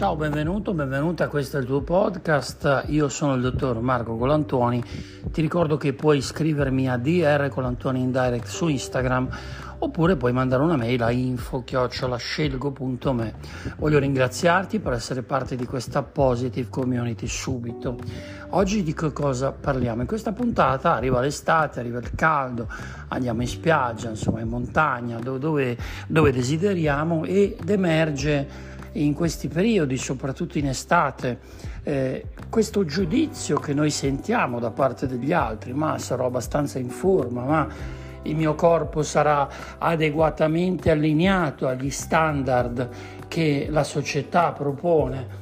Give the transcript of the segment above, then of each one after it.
Ciao, benvenuto, benvenuta, questo è il tuo podcast. Io sono il dottor Marco Colantoni. Ti ricordo che puoi iscrivermi a DR Colantoni in direct su Instagram oppure puoi mandare una mail a info-scelgo.me. Voglio ringraziarti per essere parte di questa positive community subito. Oggi di che cosa parliamo? In questa puntata arriva l'estate, arriva il caldo, andiamo in spiaggia, insomma in montagna, dove, dove desideriamo ed emerge in questi periodi, soprattutto in estate, eh, questo giudizio che noi sentiamo da parte degli altri, ma sarò abbastanza in forma, ma il mio corpo sarà adeguatamente allineato agli standard che la società propone.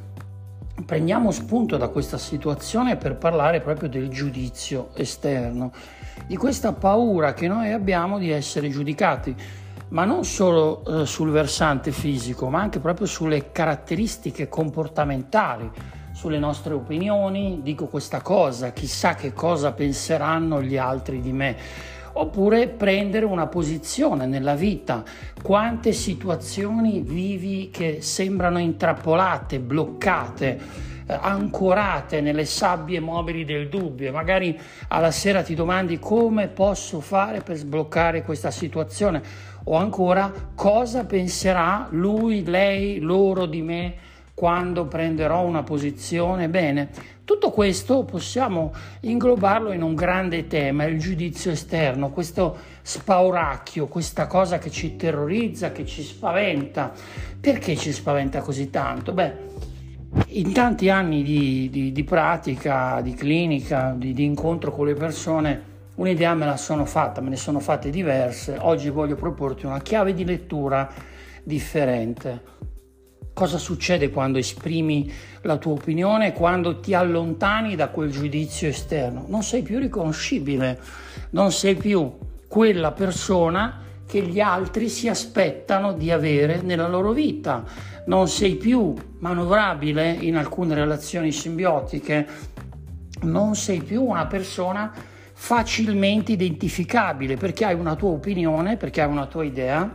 Prendiamo spunto da questa situazione per parlare proprio del giudizio esterno, di questa paura che noi abbiamo di essere giudicati, ma non solo eh, sul versante fisico, ma anche proprio sulle caratteristiche comportamentali, sulle nostre opinioni, dico questa cosa, chissà che cosa penseranno gli altri di me oppure prendere una posizione nella vita. Quante situazioni vivi che sembrano intrappolate, bloccate, eh, ancorate nelle sabbie mobili del dubbio. Magari alla sera ti domandi come posso fare per sbloccare questa situazione o ancora cosa penserà lui, lei, loro di me quando prenderò una posizione. Bene, tutto questo possiamo inglobarlo in un grande tema, il giudizio esterno, questo spauracchio, questa cosa che ci terrorizza, che ci spaventa. Perché ci spaventa così tanto? Beh, in tanti anni di, di, di pratica, di clinica, di, di incontro con le persone, un'idea me la sono fatta, me ne sono fatte diverse. Oggi voglio proporti una chiave di lettura differente cosa succede quando esprimi la tua opinione, quando ti allontani da quel giudizio esterno. Non sei più riconoscibile, non sei più quella persona che gli altri si aspettano di avere nella loro vita. Non sei più manovrabile in alcune relazioni simbiotiche, non sei più una persona facilmente identificabile perché hai una tua opinione, perché hai una tua idea.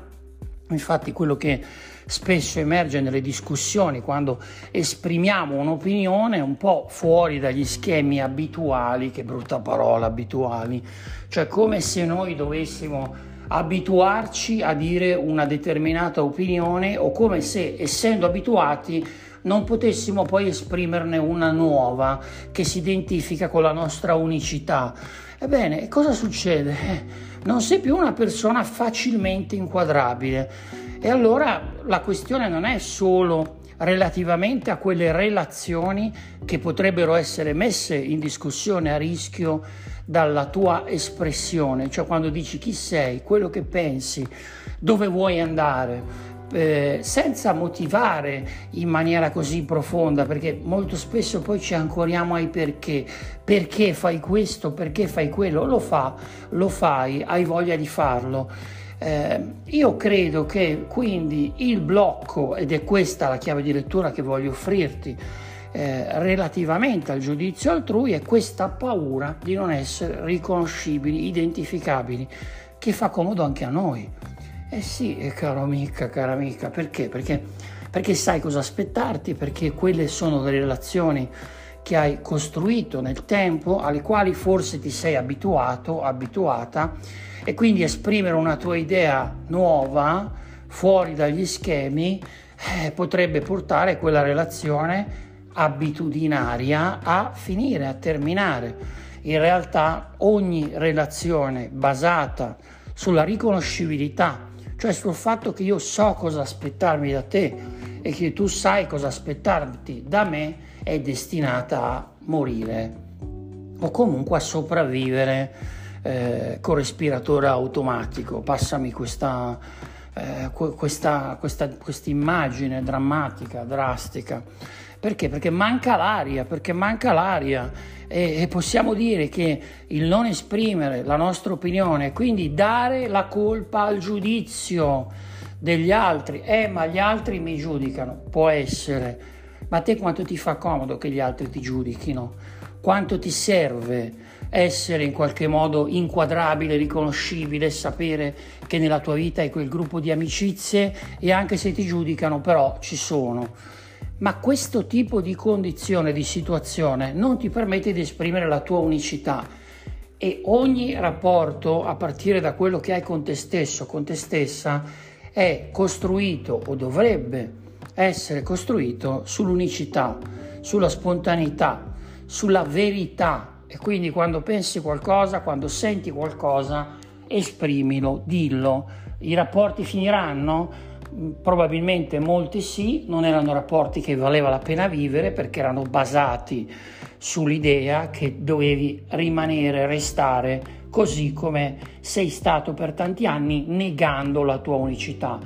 Infatti quello che spesso emerge nelle discussioni quando esprimiamo un'opinione un po' fuori dagli schemi abituali, che brutta parola, abituali, cioè come se noi dovessimo abituarci a dire una determinata opinione o come se essendo abituati non potessimo poi esprimerne una nuova che si identifica con la nostra unicità. Ebbene, cosa succede? Non sei più una persona facilmente inquadrabile e allora la questione non è solo relativamente a quelle relazioni che potrebbero essere messe in discussione a rischio dalla tua espressione, cioè quando dici chi sei, quello che pensi, dove vuoi andare, eh, senza motivare in maniera così profonda, perché molto spesso poi ci ancoriamo ai perché, perché fai questo, perché fai quello, lo fa, lo fai, hai voglia di farlo. Eh, io credo che quindi il blocco, ed è questa la chiave di lettura che voglio offrirti, eh, relativamente al giudizio altrui, è questa paura di non essere riconoscibili, identificabili, che fa comodo anche a noi. Eh sì, eh, caro amica, cara amica, perché? Perché, perché sai cosa aspettarti, perché quelle sono le relazioni che hai costruito nel tempo, alle quali forse ti sei abituato, abituata e quindi esprimere una tua idea nuova fuori dagli schemi eh, potrebbe portare quella relazione abitudinaria a finire, a terminare. In realtà ogni relazione basata sulla riconoscibilità, cioè sul fatto che io so cosa aspettarmi da te e che tu sai cosa aspettarti da me, è destinata a morire o comunque a sopravvivere eh, con respiratore automatico. Passami questa, eh, questa, questa, immagine drammatica, drastica. Perché? Perché manca l'aria, perché manca l'aria e, e, possiamo dire che il non esprimere la nostra opinione, quindi dare la colpa al giudizio degli altri, eh ma gli altri mi giudicano, può essere, ma a te quanto ti fa comodo che gli altri ti giudichino? Quanto ti serve essere in qualche modo inquadrabile, riconoscibile, sapere che nella tua vita hai quel gruppo di amicizie e anche se ti giudicano però ci sono. ma questo tipo di condizione, di situazione non ti permette di esprimere la tua unicità e ogni rapporto, a partire da quello che hai con te stesso, con te stessa, è costruito o dovrebbe essere costruito sull'unicità, sulla spontaneità, sulla verità. E quindi quando pensi qualcosa, quando senti qualcosa, esprimilo, dillo. I rapporti finiranno? Probabilmente molti sì, non erano rapporti che valeva la pena vivere perché erano basati sull'idea che dovevi rimanere, restare così come sei stato per tanti anni negando la tua unicità.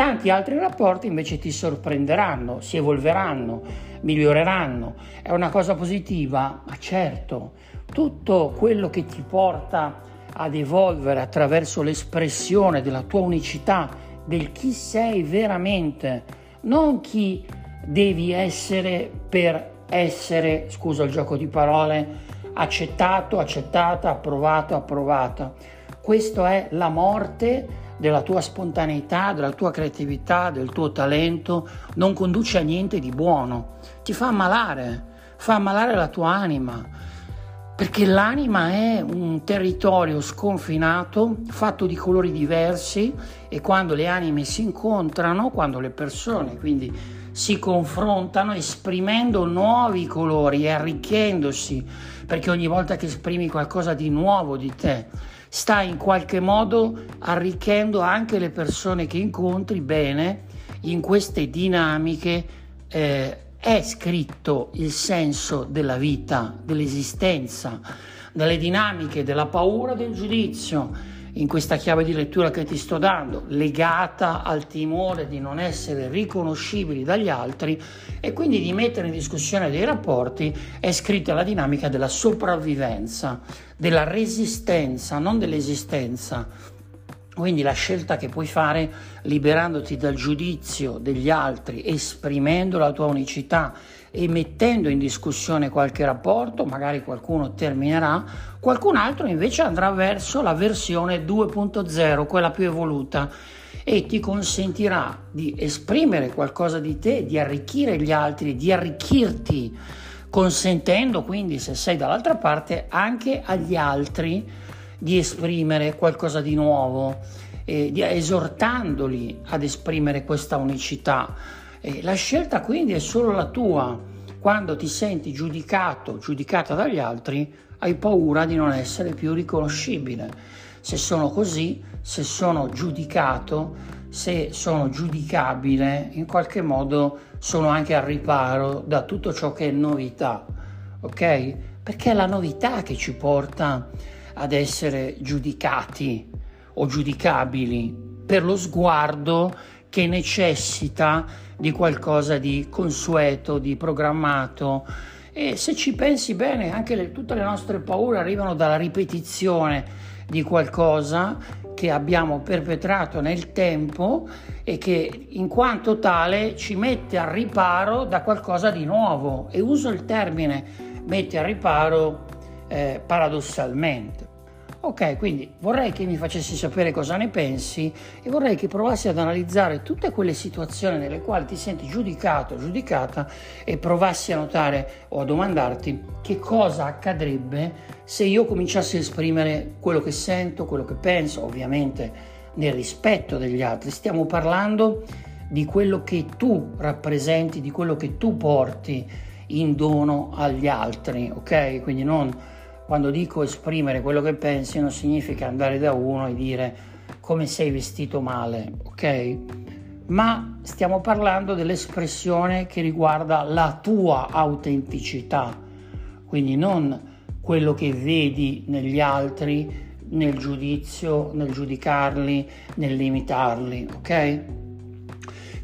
Tanti altri rapporti invece ti sorprenderanno, si evolveranno, miglioreranno. È una cosa positiva? Ma certo, tutto quello che ti porta ad evolvere attraverso l'espressione della tua unicità, del chi sei veramente, non chi devi essere per essere, scusa il gioco di parole, accettato, accettata, approvato, approvata. Questo è la morte della tua spontaneità, della tua creatività, del tuo talento, non conduce a niente di buono, ti fa ammalare, fa ammalare la tua anima. Perché l'anima è un territorio sconfinato, fatto di colori diversi e quando le anime si incontrano, quando le persone quindi si confrontano esprimendo nuovi colori e arricchendosi, perché ogni volta che esprimi qualcosa di nuovo di te, stai in qualche modo arricchendo anche le persone che incontri bene in queste dinamiche eh, è scritto il senso della vita, dell'esistenza, delle dinamiche della paura del giudizio in questa chiave di lettura che ti sto dando, legata al timore di non essere riconoscibili dagli altri e quindi di mettere in discussione dei rapporti, è scritta la dinamica della sopravvivenza, della resistenza, non dell'esistenza. Quindi la scelta che puoi fare liberandoti dal giudizio degli altri, esprimendo la tua unicità e mettendo in discussione qualche rapporto, magari qualcuno terminerà, qualcun altro invece andrà verso la versione 2.0, quella più evoluta e ti consentirà di esprimere qualcosa di te, di arricchire gli altri, di arricchirti, consentendo quindi, se sei dall'altra parte, anche agli altri di esprimere qualcosa di nuovo, eh, di, esortandoli ad esprimere questa unicità. Eh, la scelta quindi è solo la tua. Quando ti senti giudicato, giudicata dagli altri, hai paura di non essere più riconoscibile. Se sono così, se sono giudicato, se sono giudicabile, in qualche modo sono anche al riparo da tutto ciò che è novità, ok? Perché è la novità che ci porta ad essere giudicati o giudicabili per lo sguardo che necessita di qualcosa di consueto, di programmato. E se ci pensi bene, anche le, tutte le nostre paure arrivano dalla ripetizione di qualcosa che abbiamo perpetrato nel tempo e che in quanto tale ci mette al riparo da qualcosa di nuovo. E uso il termine mette al riparo eh, paradossalmente. Ok, quindi vorrei che mi facessi sapere cosa ne pensi e vorrei che provassi ad analizzare tutte quelle situazioni nelle quali ti senti giudicato, giudicata e provassi a notare o a domandarti che cosa accadrebbe se io cominciassi a esprimere quello che sento, quello che penso, ovviamente nel rispetto degli altri. Stiamo parlando di quello che tu rappresenti, di quello che tu porti in dono agli altri, ok? Quindi non quando dico esprimere quello che pensi non significa andare da uno e dire come sei vestito male, ok? Ma stiamo parlando dell'espressione che riguarda la tua autenticità, quindi non quello che vedi negli altri, nel giudizio, nel giudicarli, nel limitarli, ok?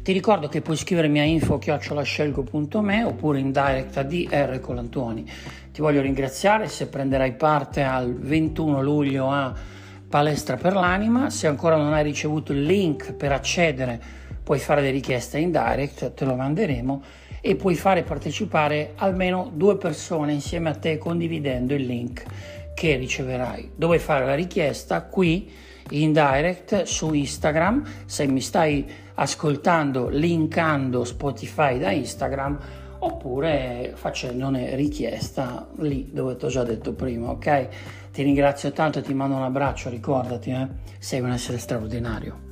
Ti ricordo che puoi scrivermi a info-scelgo.me oppure in direct a DR Colantuoni. Ti voglio ringraziare se prenderai parte al 21 luglio a Palestra per l'Anima. Se ancora non hai ricevuto il link per accedere, puoi fare le richieste in direct, te lo manderemo e puoi fare partecipare almeno due persone insieme a te condividendo il link che riceverai. Dove fare la richiesta? Qui in direct su Instagram, se mi stai ascoltando linkando Spotify da Instagram oppure facendone richiesta lì dove ti ho già detto prima, ok? Ti ringrazio tanto, ti mando un abbraccio, ricordati, eh? sei un essere straordinario.